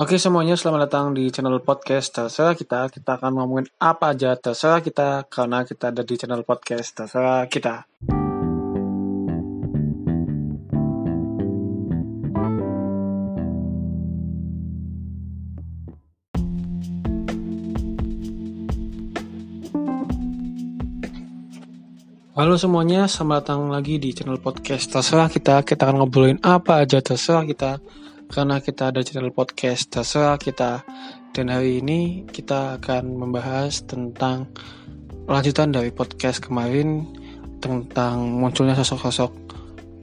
Oke semuanya, selamat datang di channel podcast terserah kita. Kita akan ngomongin apa aja terserah kita karena kita ada di channel podcast terserah kita. Halo semuanya, selamat datang lagi di channel podcast terserah kita. Kita akan ngobrolin apa aja terserah kita karena kita ada channel podcast terserah kita dan hari ini kita akan membahas tentang lanjutan dari podcast kemarin tentang munculnya sosok-sosok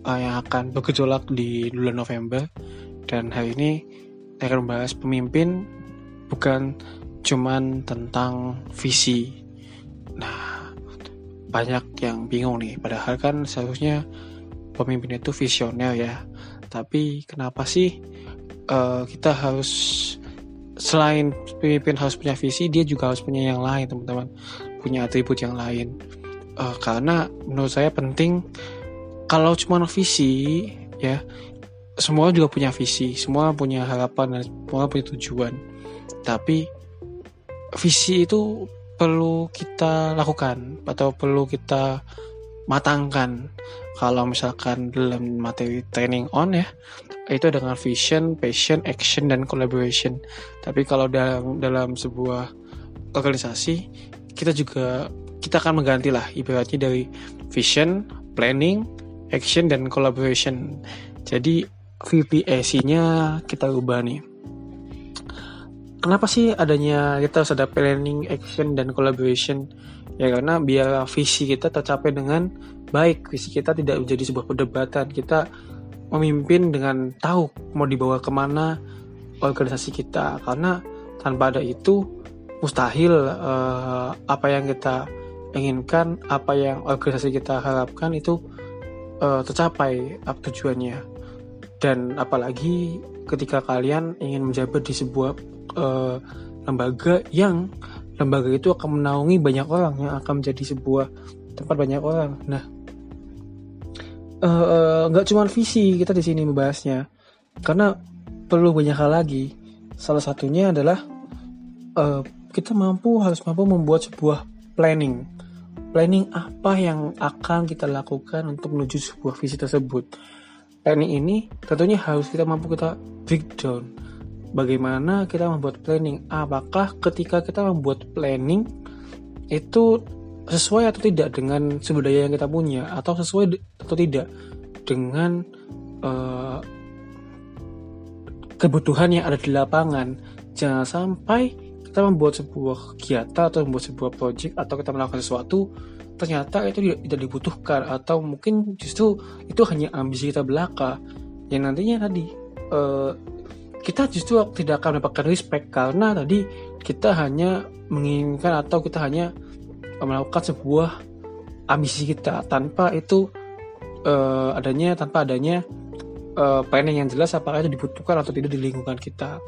uh, yang akan bergejolak di bulan November. Dan hari ini saya akan membahas pemimpin bukan cuman tentang visi. Nah banyak yang bingung nih. Padahal kan seharusnya pemimpin itu visioner ya tapi kenapa sih uh, kita harus selain pemimpin harus punya visi, dia juga harus punya yang lain, teman-teman, punya atribut yang lain. Uh, karena menurut saya penting kalau cuma visi, ya semua juga punya visi, semua punya harapan dan semua punya tujuan. Tapi visi itu perlu kita lakukan atau perlu kita matangkan kalau misalkan dalam materi training on ya itu dengan vision, passion, action dan collaboration. Tapi kalau dalam dalam sebuah organisasi kita juga kita akan mengganti lah ibaratnya dari vision, planning, action dan collaboration. Jadi VPAC-nya kita ubah nih. Kenapa sih adanya kita harus ada planning, action dan collaboration? Ya karena biar visi kita tercapai dengan baik visi kita tidak menjadi sebuah perdebatan. Kita memimpin dengan tahu mau dibawa ke mana organisasi kita. Karena tanpa ada itu mustahil uh, apa yang kita inginkan apa yang organisasi kita harapkan itu uh, tercapai apa tujuannya. Dan apalagi ketika kalian ingin menjabat di sebuah uh, lembaga yang lembaga itu akan menaungi banyak orang yang akan menjadi sebuah tempat banyak orang. Nah nggak uh, uh, cuma visi kita di sini membahasnya. Karena perlu banyak hal lagi. Salah satunya adalah uh, kita mampu harus mampu membuat sebuah planning. Planning apa yang akan kita lakukan untuk menuju sebuah visi tersebut. Planning ini tentunya harus kita mampu kita breakdown bagaimana kita membuat planning? Apakah ketika kita membuat planning itu sesuai atau tidak dengan sumber daya yang kita punya atau sesuai atau tidak dengan uh, kebutuhan yang ada di lapangan. Jangan sampai kita membuat sebuah kegiatan atau membuat sebuah project atau kita melakukan sesuatu ternyata itu tidak, tidak dibutuhkan atau mungkin justru itu hanya ambisi kita belaka. Yang nantinya tadi uh, kita justru tidak akan mendapatkan respect karena tadi kita hanya menginginkan atau kita hanya melakukan sebuah ambisi kita tanpa itu uh, adanya tanpa adanya uh, planning yang jelas apakah itu dibutuhkan atau tidak di lingkungan kita.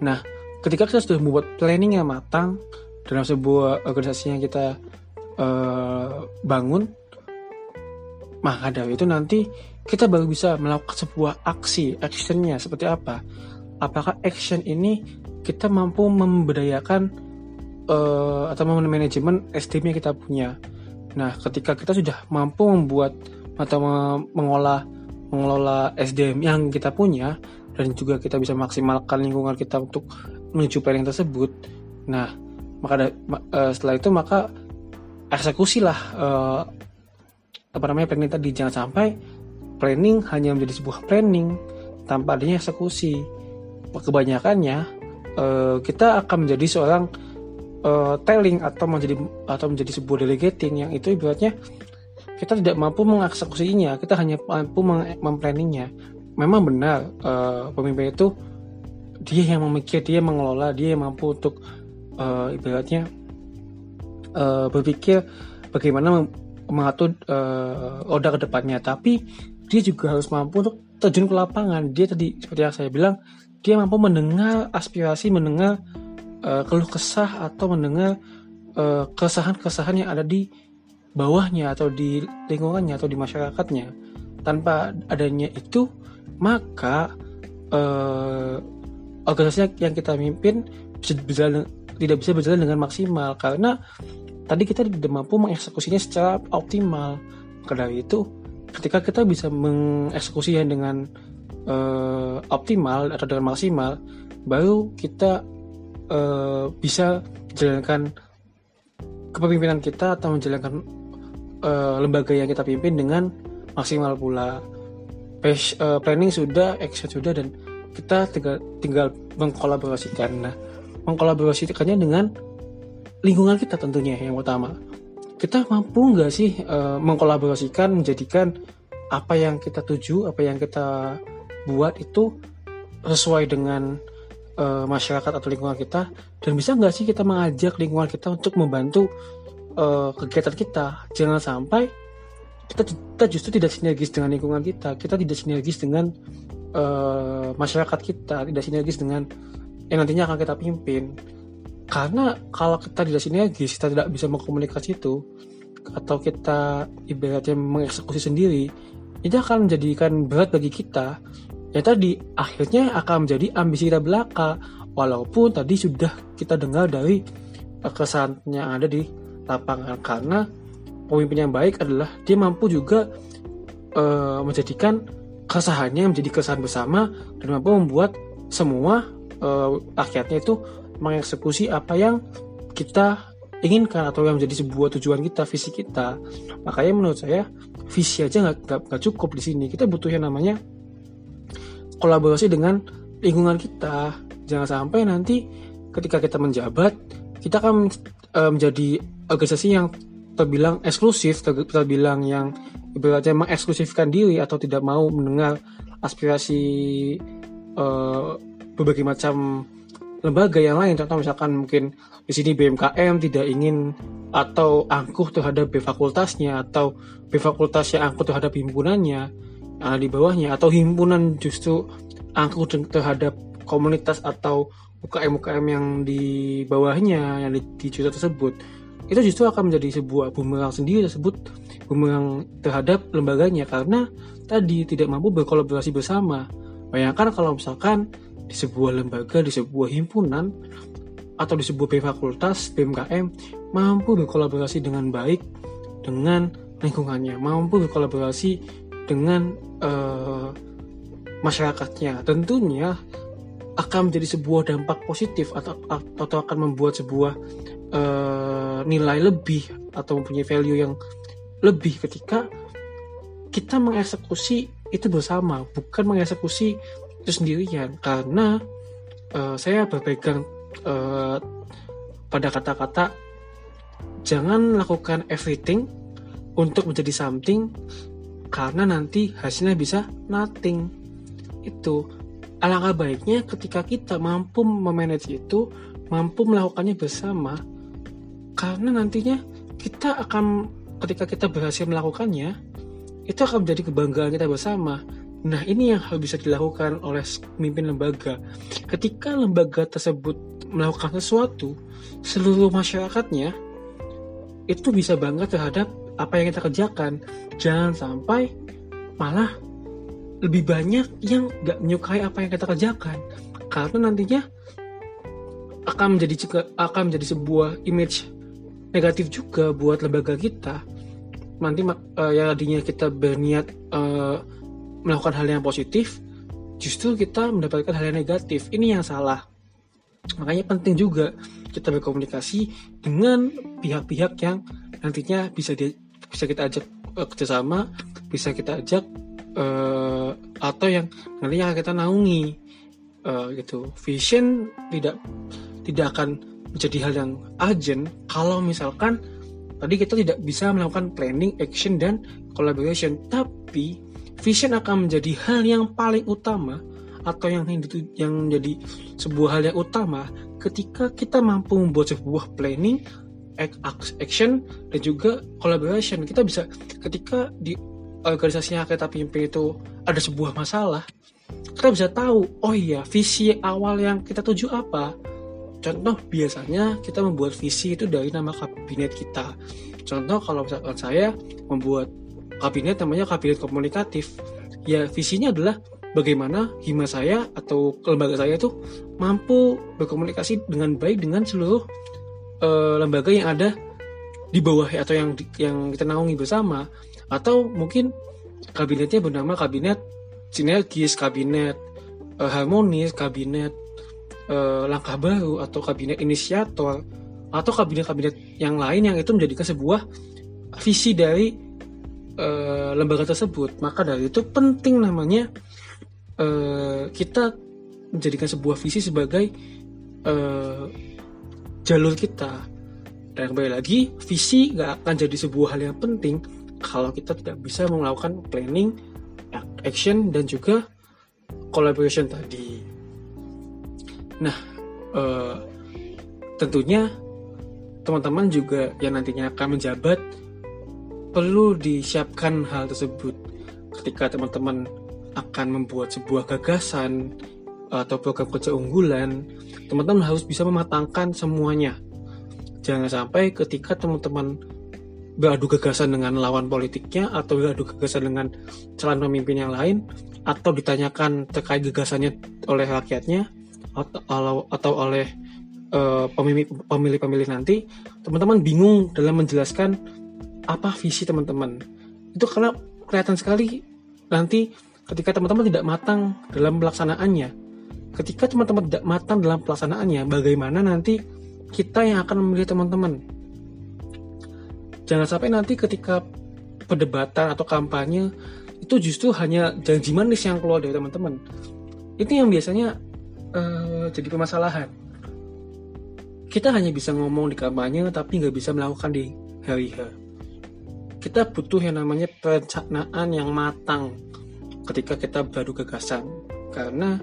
Nah, ketika kita sudah membuat planning yang matang dalam sebuah organisasi yang kita uh, bangun, maka dari itu nanti kita baru bisa melakukan sebuah aksi, actionnya seperti apa? Apakah action ini kita mampu memberdayakan uh, atau manajemen SDM yang kita punya. Nah, ketika kita sudah mampu membuat atau mengolah mengelola SDM yang kita punya dan juga kita bisa maksimalkan lingkungan kita untuk menuju planning tersebut. Nah, maka uh, setelah itu maka eksekusi lah uh, apa namanya planning tadi jangan sampai planning hanya menjadi sebuah planning tanpa adanya eksekusi. Kebanyakannya uh, kita akan menjadi seorang uh, telling atau menjadi atau menjadi sebuah delegating yang itu ibaratnya kita tidak mampu mengeksekusinya, kita hanya mampu memplanningnya. Memang benar uh, pemimpin itu dia yang memikir, dia yang mengelola, dia yang mampu untuk uh, ibaratnya uh, berpikir bagaimana mengatur uh, oda ke depannya. Tapi dia juga harus mampu untuk terjun ke lapangan. Dia tadi seperti yang saya bilang, dia mampu mendengar aspirasi, mendengar uh, keluh kesah atau mendengar uh, keresahan-keresahan yang ada di bawahnya atau di lingkungannya atau di masyarakatnya. Tanpa adanya itu, maka uh, organisasi yang kita mimpin bisa berjalan tidak bisa berjalan dengan maksimal karena tadi kita tidak mampu mengeksekusinya secara optimal. Karena itu, ketika kita bisa mengeksekusinya dengan uh, optimal atau dengan maksimal, baru kita uh, bisa menjalankan kepemimpinan kita atau menjalankan uh, lembaga yang kita pimpin dengan maksimal pula. Page, uh, planning sudah, action sudah, dan kita tinggal, tinggal mengkolaborasikan. Nah, mengkolaborasikannya dengan lingkungan kita tentunya yang utama. Kita mampu nggak sih uh, mengkolaborasikan, menjadikan apa yang kita tuju, apa yang kita buat itu sesuai dengan uh, masyarakat atau lingkungan kita, dan bisa nggak sih kita mengajak lingkungan kita untuk membantu uh, kegiatan kita. Jangan sampai kita, kita justru tidak sinergis dengan lingkungan kita, kita tidak sinergis dengan uh, masyarakat kita, tidak sinergis dengan yang nantinya akan kita pimpin. Karena kalau kita tidak sinergis kita tidak bisa mengkomunikasi itu atau kita ibaratnya mengeksekusi sendiri itu akan menjadikan berat bagi kita ya tadi akhirnya akan menjadi ambisi kita belaka walaupun tadi sudah kita dengar dari kesan yang ada di lapangan karena pemimpin yang baik adalah dia mampu juga uh, menjadikan kesahannya menjadi kesan bersama dan mampu membuat semua uh, rakyatnya itu mengeksekusi apa yang kita inginkan atau yang menjadi sebuah tujuan kita, visi kita. Makanya menurut saya visi aja nggak cukup di sini. Kita butuh yang namanya kolaborasi dengan lingkungan kita. Jangan sampai nanti ketika kita menjabat, kita akan e, menjadi organisasi yang terbilang eksklusif, ter, terbilang yang ibaratnya mengeksklusifkan diri atau tidak mau mendengar aspirasi e, berbagai macam lembaga yang lain contoh misalkan mungkin di sini BMKM tidak ingin atau angkuh terhadap B fakultasnya atau B fakultas yang angkuh terhadap himpunannya uh, di bawahnya atau himpunan justru angkuh terhadap komunitas atau UKM-UKM yang di bawahnya yang di, di juta tersebut. Itu justru akan menjadi sebuah bumerang sendiri tersebut bumerang terhadap lembaganya. Karena tadi tidak mampu berkolaborasi bersama. Bayangkan kalau misalkan di sebuah lembaga, di sebuah himpunan, atau di sebuah fakultas, BMKM, mampu berkolaborasi dengan baik dengan lingkungannya, mampu berkolaborasi dengan uh, masyarakatnya. Tentunya akan menjadi sebuah dampak positif atau atau akan membuat sebuah uh, nilai lebih atau mempunyai value yang lebih ketika kita mengeksekusi itu bersama, bukan mengeksekusi itu sendirian karena uh, saya berpegang uh, pada kata-kata jangan lakukan everything untuk menjadi something karena nanti hasilnya bisa nothing itu alangkah baiknya ketika kita mampu memanage itu mampu melakukannya bersama karena nantinya kita akan ketika kita berhasil melakukannya itu akan menjadi kebanggaan kita bersama Nah, ini yang harus bisa dilakukan oleh pemimpin lembaga. Ketika lembaga tersebut melakukan sesuatu, seluruh masyarakatnya itu bisa bangga terhadap apa yang kita kerjakan. Jangan sampai malah lebih banyak yang gak menyukai apa yang kita kerjakan. Karena nantinya akan menjadi akan menjadi sebuah image negatif juga buat lembaga kita. Nanti uh, ya tadinya kita berniat uh, melakukan hal yang positif, justru kita mendapatkan hal yang negatif. Ini yang salah. Makanya penting juga kita berkomunikasi dengan pihak-pihak yang nantinya bisa di, bisa kita ajak uh, kerjasama, bisa kita ajak uh, atau yang nantinya kita naungi uh, gitu. Vision tidak tidak akan menjadi hal yang urgent kalau misalkan tadi kita tidak bisa melakukan planning, action dan collaboration, tapi vision akan menjadi hal yang paling utama atau yang yang menjadi sebuah hal yang utama ketika kita mampu membuat sebuah planning action dan juga collaboration. Kita bisa ketika di organisasi yang kita pimpin itu ada sebuah masalah kita bisa tahu oh iya visi awal yang kita tuju apa? Contoh biasanya kita membuat visi itu dari nama kabinet kita. Contoh kalau misalkan saya membuat kabinet namanya kabinet komunikatif. Ya visinya adalah bagaimana hima saya atau lembaga saya itu mampu berkomunikasi dengan baik dengan seluruh uh, lembaga yang ada di bawah atau yang yang kita naungi bersama atau mungkin kabinetnya bernama kabinet sinergis, kabinet uh, harmonis, kabinet uh, langkah baru atau kabinet inisiator atau kabinet-kabinet yang lain yang itu menjadikan sebuah visi dari uh, lembaga tersebut. Maka dari itu penting namanya uh, kita menjadikan sebuah visi sebagai uh, jalur kita dan kembali lagi, visi gak akan jadi sebuah hal yang penting kalau kita tidak bisa melakukan planning, action, dan juga collaboration tadi. Nah, uh, tentunya teman-teman juga yang nantinya akan menjabat perlu disiapkan hal tersebut ketika teman-teman akan membuat sebuah gagasan atau program kerja unggulan, teman-teman harus bisa mematangkan semuanya. Jangan sampai ketika teman-teman beradu gagasan dengan lawan politiknya atau beradu gagasan dengan calon pemimpin yang lain atau ditanyakan terkait gagasannya oleh rakyatnya atau atau oleh uh, pemilih-pemilih nanti teman-teman bingung dalam menjelaskan apa visi teman-teman. Itu karena kelihatan sekali nanti ketika teman-teman tidak matang dalam pelaksanaannya ketika teman-teman tidak matang dalam pelaksanaannya bagaimana nanti kita yang akan memilih teman-teman. Jangan sampai nanti ketika perdebatan atau kampanye itu justru hanya janji manis yang keluar dari teman-teman. Itu yang biasanya uh, jadi permasalahan. Kita hanya bisa ngomong di kampanye tapi nggak bisa melakukan di hari H. Kita butuh yang namanya perencanaan yang matang ketika kita baru gagasan. Karena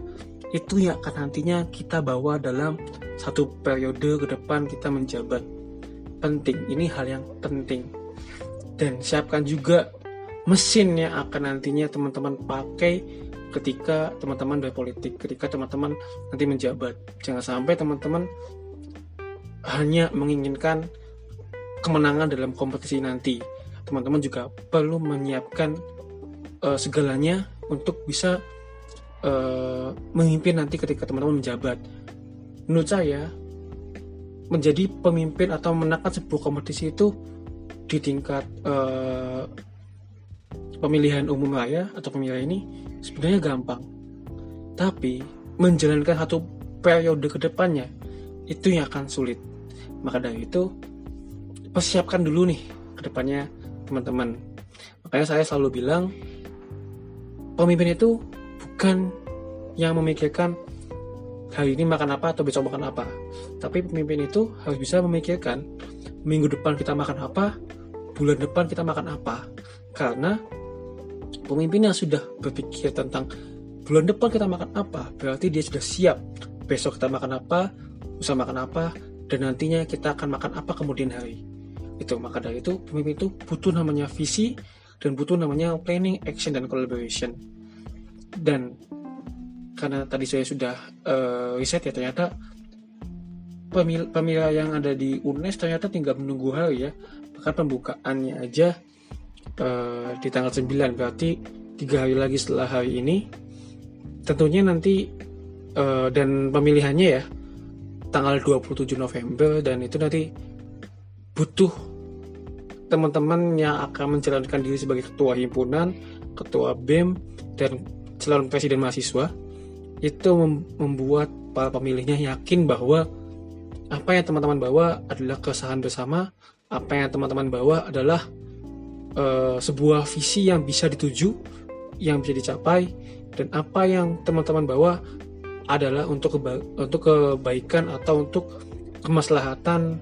itu yang akan nantinya kita bawa dalam satu periode ke depan kita menjabat. Penting ini hal yang penting. Dan siapkan juga mesin yang akan nantinya teman-teman pakai ketika teman-teman berpolitik ketika teman-teman nanti menjabat. Jangan sampai teman-teman hanya menginginkan kemenangan dalam kompetisi nanti. Teman-teman juga perlu menyiapkan uh, segalanya untuk bisa uh, memimpin nanti ketika teman-teman menjabat menurut saya menjadi pemimpin atau menangkan sebuah kompetisi itu di tingkat uh, pemilihan umum raya atau pemilihan ini sebenarnya gampang. Tapi menjalankan satu periode ke depannya itu yang akan sulit. Maka dari itu persiapkan dulu nih ke depannya teman-teman. Makanya saya selalu bilang pemimpin itu bukan yang memikirkan hari ini makan apa atau besok makan apa. Tapi pemimpin itu harus bisa memikirkan minggu depan kita makan apa, bulan depan kita makan apa. Karena pemimpin yang sudah berpikir tentang bulan depan kita makan apa, berarti dia sudah siap. Besok kita makan apa, usah makan apa, dan nantinya kita akan makan apa kemudian hari. Itu maka dari itu pemimpin itu butuh namanya visi dan butuh namanya planning, action dan collaboration. Dan karena tadi saya sudah uh, riset ya ternyata pemil yang ada di UNES ternyata tinggal menunggu hari ya. Bahkan pembukaannya aja uh, di tanggal 9 berarti tiga hari lagi setelah hari ini. Tentunya nanti uh, dan pemilihannya ya tanggal 27 November. Dan itu nanti butuh teman-teman yang akan menjalankan diri sebagai ketua himpunan, ketua BEM dan calon presiden mahasiswa itu membuat para pemilihnya yakin bahwa apa yang teman-teman bawa adalah kesahan bersama, apa yang teman-teman bawa adalah uh, sebuah visi yang bisa dituju, yang bisa dicapai, dan apa yang teman-teman bawa adalah untuk keba untuk kebaikan atau untuk kemaslahatan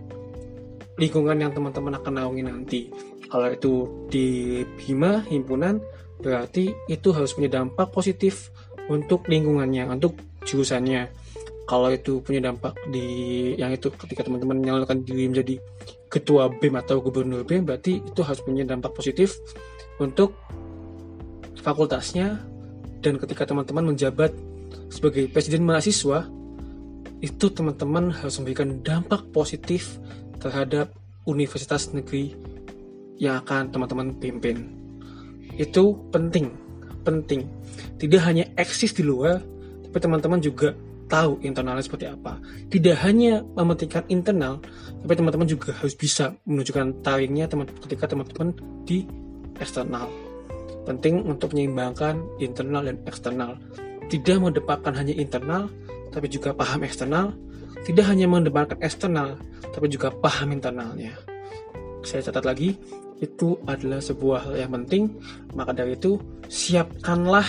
lingkungan yang teman-teman akan naungi nanti. Kalau itu di Bima himpunan berarti itu harus punya dampak positif untuk lingkungannya, untuk jurusannya. Kalau itu punya dampak di yang itu ketika teman-teman menyalurkan diri menjadi ketua BEM atau gubernur BEM, berarti itu harus punya dampak positif untuk fakultasnya dan ketika teman-teman menjabat sebagai presiden mahasiswa itu teman-teman harus memberikan dampak positif terhadap universitas negeri yang akan teman-teman pimpin. Itu penting penting. Tidak hanya eksis di luar, tapi teman-teman juga tahu internalnya seperti apa. Tidak hanya mementingkan internal, tapi teman-teman juga harus bisa menunjukkan taringnya teman ketika teman-teman di eksternal. Penting untuk menyeimbangkan internal dan eksternal. Tidak mendepankan hanya internal, tapi juga paham eksternal. Tidak hanya mendepankan eksternal, tapi juga paham internalnya. Saya catat lagi, itu adalah sebuah hal yang penting. Maka dari itu, siapkanlah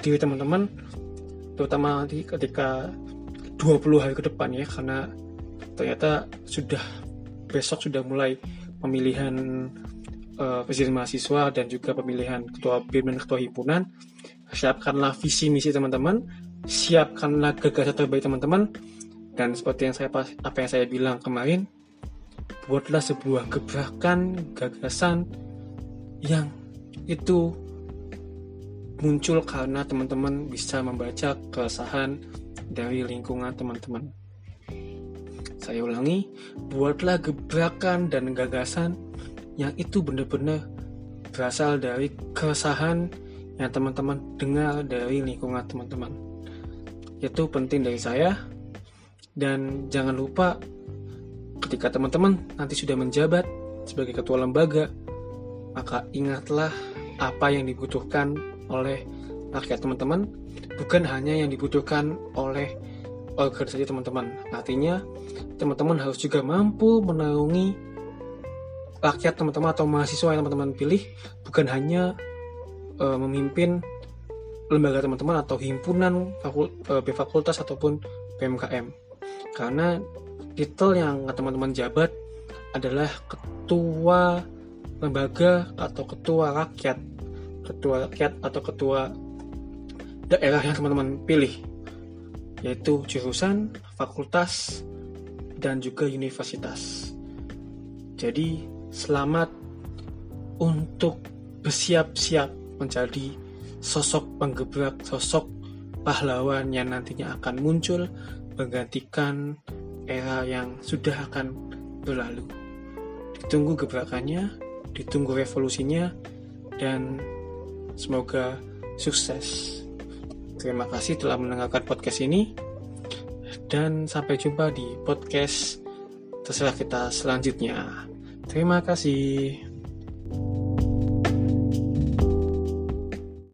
diri teman-teman, terutama nanti ketika 20 hari ke depan ya, karena ternyata sudah besok sudah mulai pemilihan uh, presiden mahasiswa dan juga pemilihan ketua BEM dan ketua himpunan. Siapkanlah visi misi teman-teman, siapkanlah gagasan terbaik teman-teman, dan seperti yang saya apa yang saya bilang kemarin, buatlah sebuah gebrakan, gagasan yang itu muncul karena teman-teman bisa membaca keresahan dari lingkungan teman-teman. Saya ulangi, buatlah gebrakan dan gagasan yang itu benar-benar berasal dari keresahan yang teman-teman dengar dari lingkungan teman-teman. Itu penting dari saya. Dan jangan lupa ketika teman-teman nanti sudah menjabat sebagai ketua lembaga, maka ingatlah apa yang dibutuhkan oleh rakyat teman-teman, bukan hanya yang dibutuhkan oleh organisasi teman-teman. Artinya, teman-teman harus juga mampu menaungi rakyat teman-teman atau mahasiswa yang teman-teman pilih bukan hanya uh, memimpin lembaga teman-teman atau himpunan fakul, uh, fakultas ataupun PMKM karena titel yang teman-teman jabat adalah ketua lembaga atau ketua rakyat ketua rakyat atau ketua daerah yang teman-teman pilih yaitu jurusan, fakultas, dan juga universitas. Jadi selamat untuk bersiap-siap menjadi sosok penggebrak, sosok pahlawan yang nantinya akan muncul menggantikan era yang sudah akan berlalu. Ditunggu gebrakannya, ditunggu revolusinya, dan semoga sukses. Terima kasih telah mendengarkan podcast ini, dan sampai jumpa di podcast terserah kita selanjutnya. Terima kasih.